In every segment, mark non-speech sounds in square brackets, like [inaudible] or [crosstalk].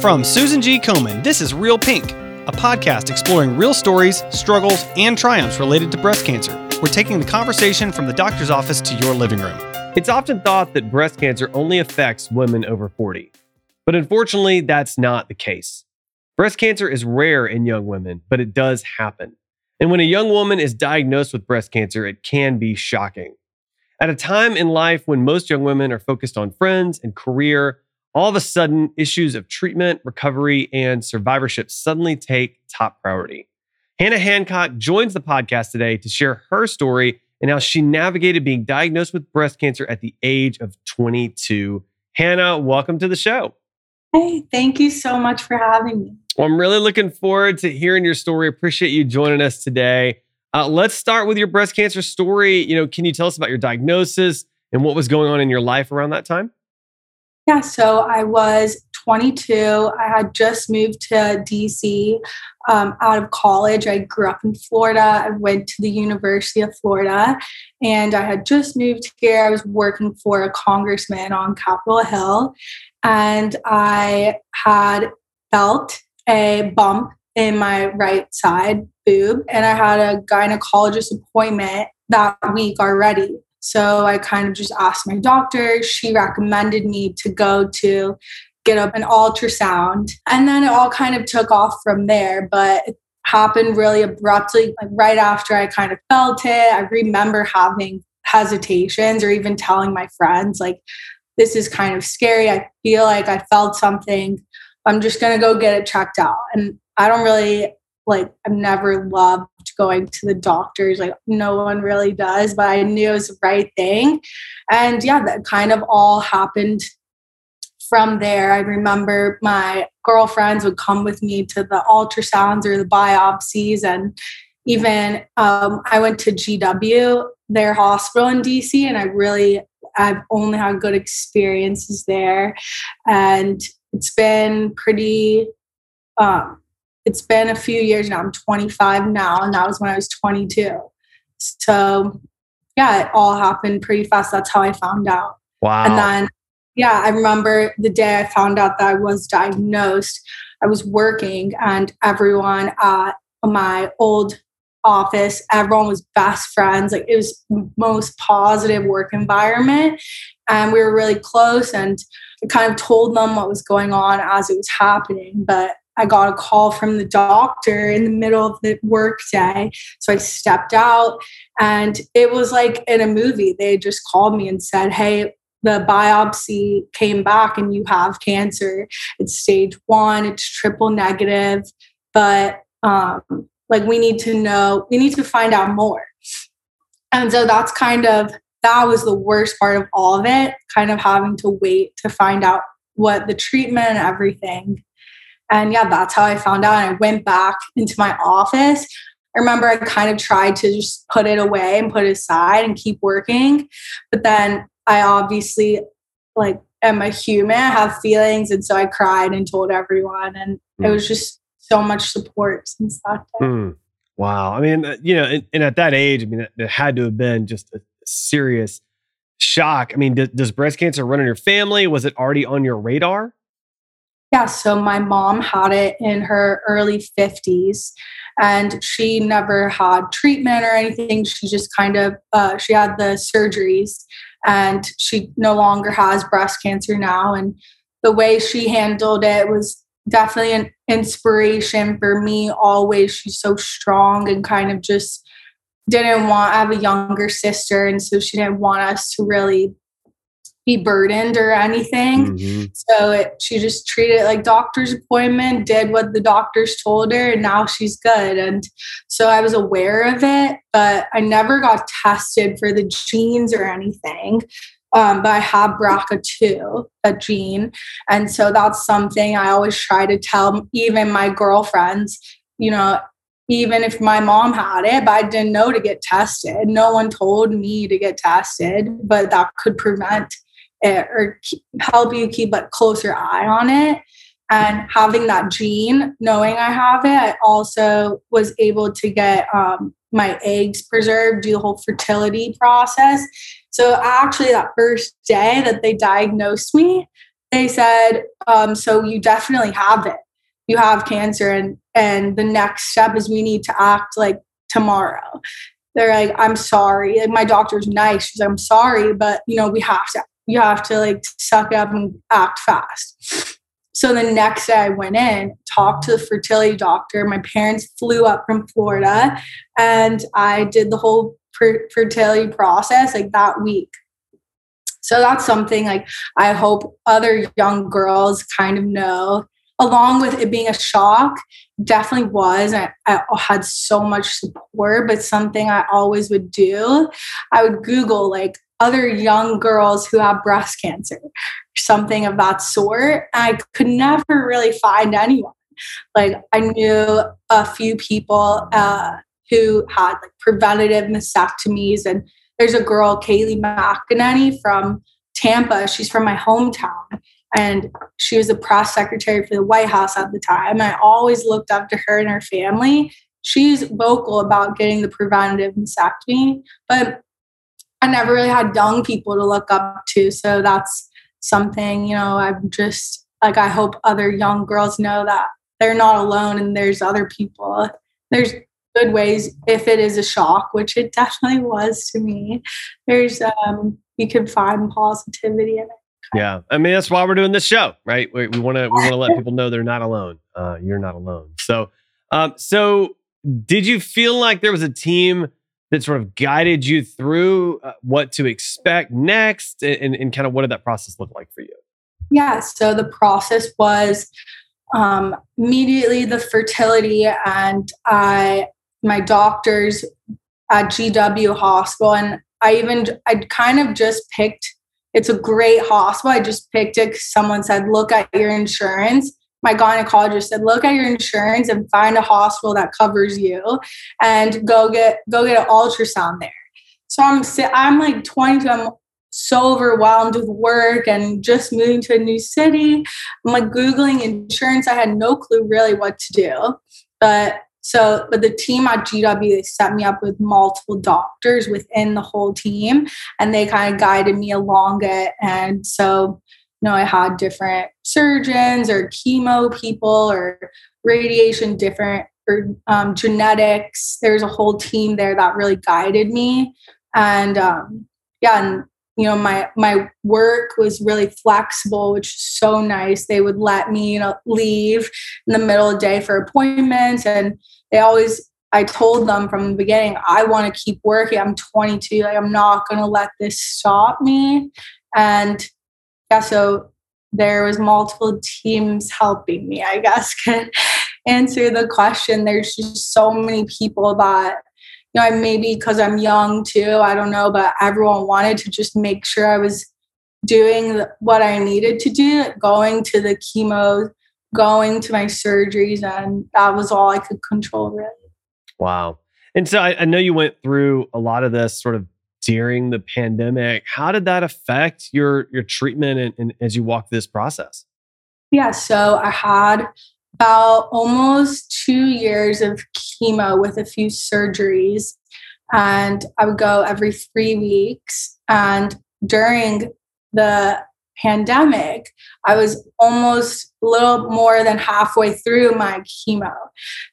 From Susan G. Komen, this is Real Pink, a podcast exploring real stories, struggles, and triumphs related to breast cancer. We're taking the conversation from the doctor's office to your living room. It's often thought that breast cancer only affects women over 40. But unfortunately, that's not the case. Breast cancer is rare in young women, but it does happen. And when a young woman is diagnosed with breast cancer, it can be shocking. At a time in life when most young women are focused on friends and career, all of a sudden, issues of treatment, recovery, and survivorship suddenly take top priority. Hannah Hancock joins the podcast today to share her story and how she navigated being diagnosed with breast cancer at the age of 22. Hannah, welcome to the show. Hey, thank you so much for having me. Well, I'm really looking forward to hearing your story. Appreciate you joining us today. Uh, let's start with your breast cancer story. You know, can you tell us about your diagnosis and what was going on in your life around that time? Yeah, so I was 22. I had just moved to DC um, out of college. I grew up in Florida. I went to the University of Florida and I had just moved here. I was working for a congressman on Capitol Hill and I had felt a bump in my right side boob and I had a gynecologist appointment that week already. So I kind of just asked my doctor. She recommended me to go to get up an ultrasound. And then it all kind of took off from there. But it happened really abruptly, like right after I kind of felt it. I remember having hesitations or even telling my friends, like, this is kind of scary. I feel like I felt something. I'm just going to go get it checked out. And I don't really like I've never loved going to the doctors. Like no one really does, but I knew it was the right thing. And yeah, that kind of all happened from there. I remember my girlfriends would come with me to the ultrasounds or the biopsies. And even um, I went to GW, their hospital in DC, and I really, I've only had good experiences there. And it's been pretty um, it's been a few years now. I'm 25 now, and that was when I was 22. So, yeah, it all happened pretty fast. That's how I found out. Wow. And then, yeah, I remember the day I found out that I was diagnosed. I was working, and everyone at my old office, everyone was best friends. Like it was most positive work environment, and we were really close. And I kind of told them what was going on as it was happening, but I got a call from the doctor in the middle of the workday. So I stepped out and it was like in a movie. They just called me and said, Hey, the biopsy came back and you have cancer. It's stage one, it's triple negative, but um, like we need to know, we need to find out more. And so that's kind of that was the worst part of all of it, kind of having to wait to find out what the treatment and everything and yeah, that's how I found out. And I went back into my office. I remember I kind of tried to just put it away and put it aside and keep working. But then I obviously like am a human, I have feelings. And so I cried and told everyone. And mm. it hmm. was just so much support since that day. Mm. Wow. I mean, uh, you know, and, and, at that age, I mean, it, it had to have been just a serious shock. I mean, does, does breast cancer run in your family? Was it already on your radar? Yeah, so my mom had it in her early 50s and she never had treatment or anything. She just kind of uh, she had the surgeries and she no longer has breast cancer now and the way she handled it was definitely an inspiration for me always. She's so strong and kind of just didn't want I have a younger sister and so she didn't want us to really be burdened or anything. Mm-hmm. So it, she just treated it like doctor's appointment, did what the doctors told her, and now she's good. And so I was aware of it, but I never got tested for the genes or anything. Um, but I have BRCA2, a gene. And so that's something I always try to tell even my girlfriends, you know, even if my mom had it, but I didn't know to get tested. No one told me to get tested, but that could prevent it or keep, help you keep a closer eye on it. And having that gene, knowing I have it, I also was able to get um, my eggs preserved, do the whole fertility process. So actually, that first day that they diagnosed me, they said, um, so you definitely have it. You have cancer, and and the next step is we need to act like tomorrow. They're like, I'm sorry. Like my doctor's nice. She's like, I'm sorry, but you know, we have to you have to like suck it up and act fast. So the next day I went in, talked to the fertility doctor. My parents flew up from Florida and I did the whole fertility process like that week. So that's something like I hope other young girls kind of know. Along with it being a shock, definitely was. I, I had so much support, but something I always would do, I would Google like other young girls who have breast cancer, something of that sort. I could never really find anyone. Like I knew a few people uh, who had like preventative mastectomies, and there's a girl, Kayleigh McEnany from Tampa. She's from my hometown, and she was the press secretary for the White House at the time. I always looked up to her and her family. She's vocal about getting the preventative mastectomy, but I never really had young people to look up to. So that's something, you know, I'm just like, I hope other young girls know that they're not alone and there's other people. There's good ways if it is a shock, which it definitely was to me. There's, um, you can find positivity in it. Yeah, I mean that's why we're doing this show, right? We want to we want to let people know they're not alone. Uh, you're not alone. So, um, so did you feel like there was a team that sort of guided you through uh, what to expect next and, and kind of what did that process look like for you? Yeah, so the process was um, immediately the fertility, and I my doctors at GW Hospital, and I even I kind of just picked. It's a great hospital. I just picked it. Someone said, "Look at your insurance." My gynecologist said look at your insurance and find a hospital that covers you and go get go get an ultrasound there. So i'm i'm like 22 i'm so overwhelmed with work and just moving to a new city. I'm like googling insurance. I had no clue really what to do. But so but the team at gw they set me up with multiple doctors within the whole team and they kind of guided me along it. And so know, I had different surgeons or chemo people or radiation, different or um, genetics. There's a whole team there that really guided me. And um, yeah, and you know, my my work was really flexible, which is so nice. They would let me, you know, leave in the middle of the day for appointments, and they always. I told them from the beginning, I want to keep working. I'm 22. Like, I'm not going to let this stop me. And yeah, so there was multiple teams helping me, I guess, [laughs] can answer the question. There's just so many people that, you know, I maybe because I'm young too, I don't know, but everyone wanted to just make sure I was doing what I needed to do, going to the chemo, going to my surgeries, and that was all I could control really. Wow. And so I, I know you went through a lot of this sort of during the pandemic. How did that affect your your treatment and, and as you walked this process? Yeah, so I had about almost two years of chemo with a few surgeries, and I would go every three weeks. And during the pandemic, I was almost a little more than halfway through my chemo.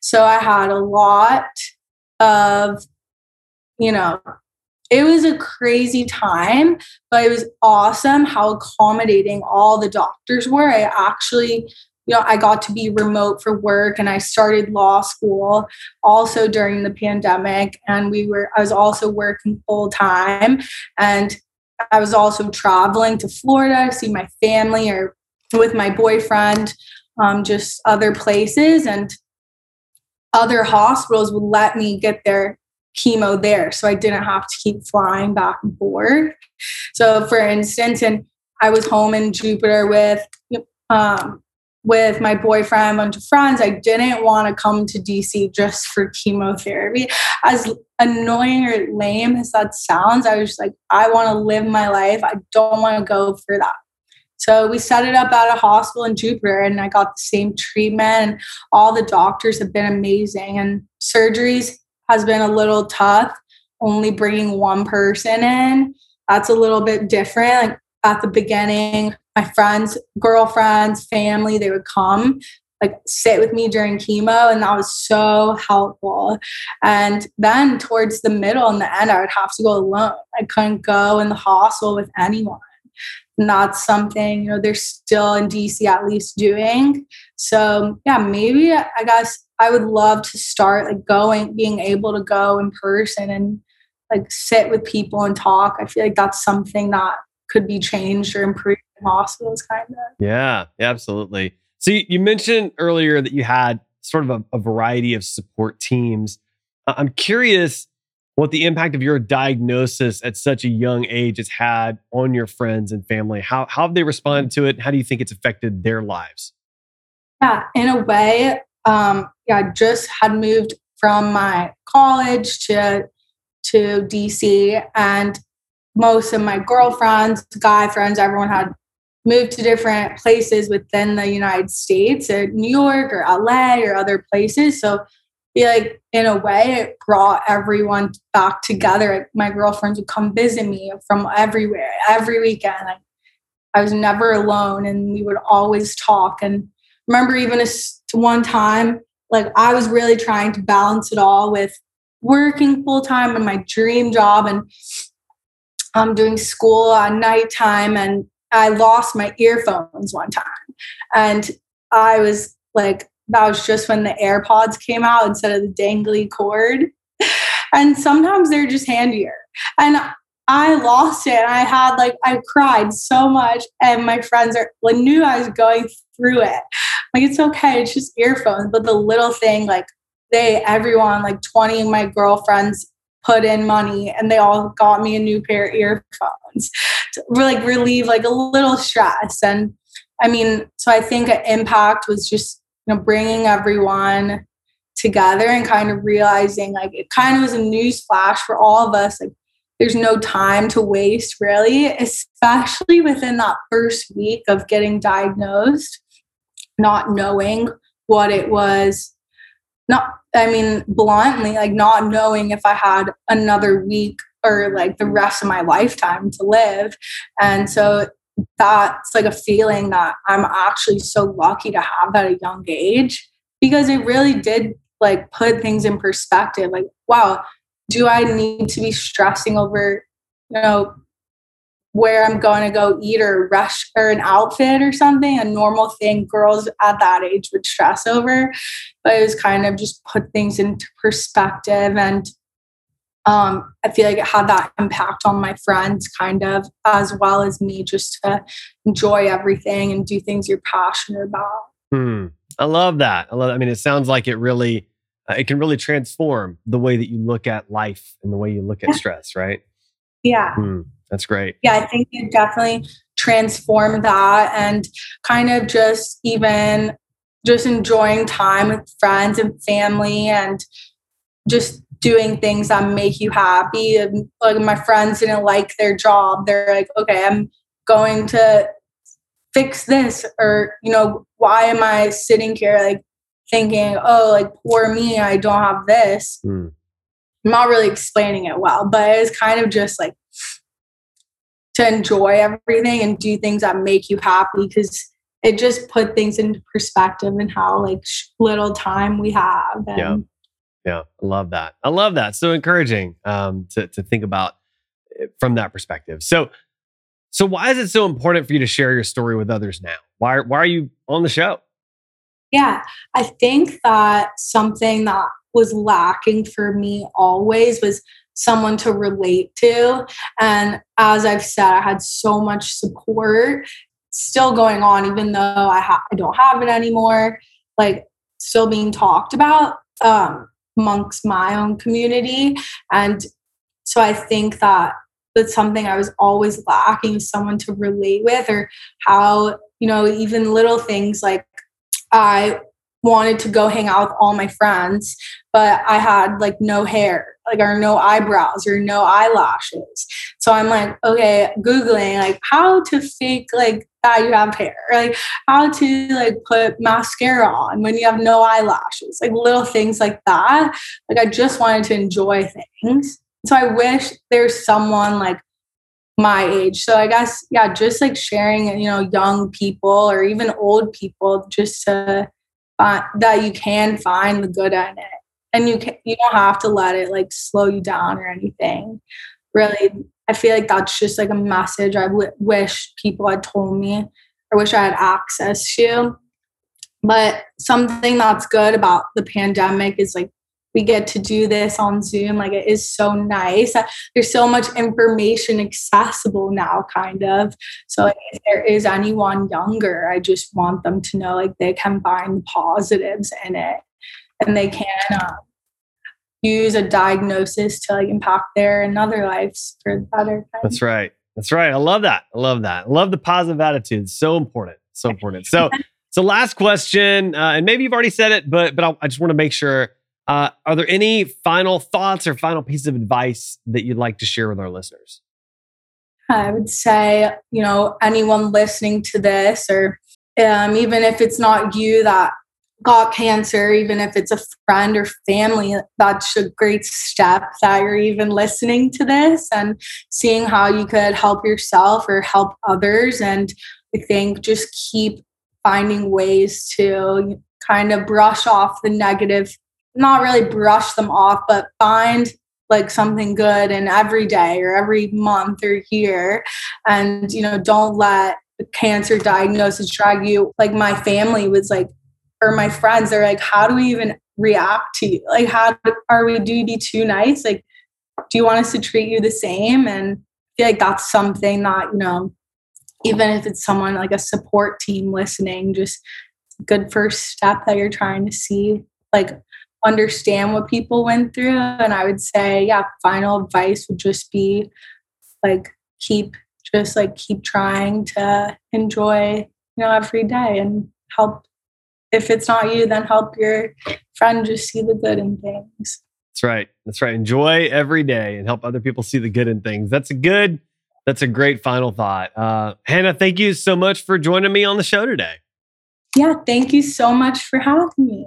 So I had a lot of, you know, it was a crazy time, but it was awesome how accommodating all the doctors were. I actually, you know, I got to be remote for work and I started law school also during the pandemic. And we were, I was also working full time. And I was also traveling to Florida to see my family or with my boyfriend, um, just other places. And other hospitals would let me get there chemo there. So I didn't have to keep flying back and forth. So for instance, and I was home in Jupiter with um, with my boyfriend, a bunch of friends. I didn't want to come to DC just for chemotherapy. As annoying or lame as that sounds, I was like, I want to live my life. I don't want to go for that. So we set it up at a hospital in Jupiter and I got the same treatment. And all the doctors have been amazing. And surgeries has been a little tough. Only bringing one person in, that's a little bit different. Like at the beginning, my friends, girlfriends, family, they would come like sit with me during chemo and that was so helpful and then towards the middle and the end i would have to go alone i couldn't go in the hospital with anyone not something you know they're still in dc at least doing so yeah maybe i guess i would love to start like going being able to go in person and like sit with people and talk i feel like that's something that could be changed or improved in hospitals kind of yeah absolutely so you, mentioned earlier that you had sort of a, a variety of support teams. I'm curious what the impact of your diagnosis at such a young age has had on your friends and family. How, how have they responded to it? How do you think it's affected their lives? Yeah, in a way, um, yeah, I just had moved from my college to to DC, and most of my girlfriends, guy friends, everyone had moved to different places within the United States, or New York or LA or other places. So be like in a way it brought everyone back together. My girlfriends would come visit me from everywhere every weekend. Like, I was never alone and we would always talk. And remember even a, one time, like I was really trying to balance it all with working full time and my dream job and I'm um, doing school at nighttime and I lost my earphones one time. And I was like, that was just when the AirPods came out instead of the dangly cord. [laughs] And sometimes they're just handier. And I lost it. And I had like, I cried so much. And my friends are like, knew I was going through it. Like, it's okay. It's just earphones. But the little thing, like, they, everyone, like 20 of my girlfriends put in money and they all got me a new pair of earphones to like relieve like a little stress and i mean so i think impact was just you know bringing everyone together and kind of realizing like it kind of was a news flash for all of us like there's no time to waste really especially within that first week of getting diagnosed not knowing what it was not i mean bluntly like not knowing if i had another week or like the rest of my lifetime to live. And so that's like a feeling that i'm actually so lucky to have at a young age because it really did like put things in perspective like wow do i need to be stressing over you know where I'm going to go eat or rush or an outfit or something, a normal thing girls at that age would stress over. But it was kind of just put things into perspective. And um, I feel like it had that impact on my friends, kind of, as well as me, just to enjoy everything and do things you're passionate about. Hmm. I love that. I love. That. I mean, it sounds like it really, uh, it can really transform the way that you look at life and the way you look at stress, right? Yeah. Hmm. That's great. Yeah, I think it definitely transformed that and kind of just even just enjoying time with friends and family and just doing things that make you happy. And like my friends didn't like their job. They're like, okay, I'm going to fix this or you know why am i sitting here like thinking oh like poor me i don't have this mm. i'm not really explaining it well but it's kind of just like to enjoy everything and do things that make you happy because it just put things into perspective and how like little time we have. And yeah. Yeah. I love that. I love that. So encouraging um, to, to think about from that perspective. So, so why is it so important for you to share your story with others now? Why, why are you on the show? Yeah, I think that something that was lacking for me always was someone to relate to. And as I've said, I had so much support still going on, even though I, ha- I don't have it anymore, like still being talked about um, amongst my own community. And so I think that that's something I was always lacking someone to relate with, or how, you know, even little things like I wanted to go hang out with all my friends, but I had like no hair, like or no eyebrows or no eyelashes. So I'm like, okay, googling like how to fake like that you have hair, like how to like put mascara on when you have no eyelashes, like little things like that. Like I just wanted to enjoy things. So I wish there's someone like my age. So I guess yeah, just like sharing, you know, young people or even old people, just to uh, that you can find the good in it, and you can you don't have to let it like slow you down or anything. Really, I feel like that's just like a message I w- wish people had told me or wish I had access to. But something that's good about the pandemic is like we get to do this on Zoom. Like it is so nice. There's so much information accessible now, kind of. So if there is anyone younger, I just want them to know like they can find positives in it and they can um, use a diagnosis to like impact their and other lives for better. That's right. That's right. I love that. I love that. I love the positive attitude. So important. So important. So, [laughs] so last question, uh, and maybe you've already said it, but but I'll, I just want to make sure uh, are there any final thoughts or final piece of advice that you'd like to share with our listeners? I would say, you know, anyone listening to this, or um, even if it's not you that got cancer, even if it's a friend or family, that's a great step that you're even listening to this and seeing how you could help yourself or help others. And I think just keep finding ways to kind of brush off the negative not really brush them off, but find like something good in every day or every month or year. And, you know, don't let the cancer diagnosis drag you. Like my family was like, or my friends, they're like, how do we even react to you? Like, how are we, do you be too nice? Like, do you want us to treat you the same? And I feel like that's something that, you know, even if it's someone like a support team listening, just good first step that you're trying to see. Like, understand what people went through. And I would say, yeah, final advice would just be like keep just like keep trying to enjoy, you know, every day and help if it's not you, then help your friend just see the good in things. That's right. That's right. Enjoy every day and help other people see the good in things. That's a good, that's a great final thought. Uh, Hannah, thank you so much for joining me on the show today. Yeah, thank you so much for having me.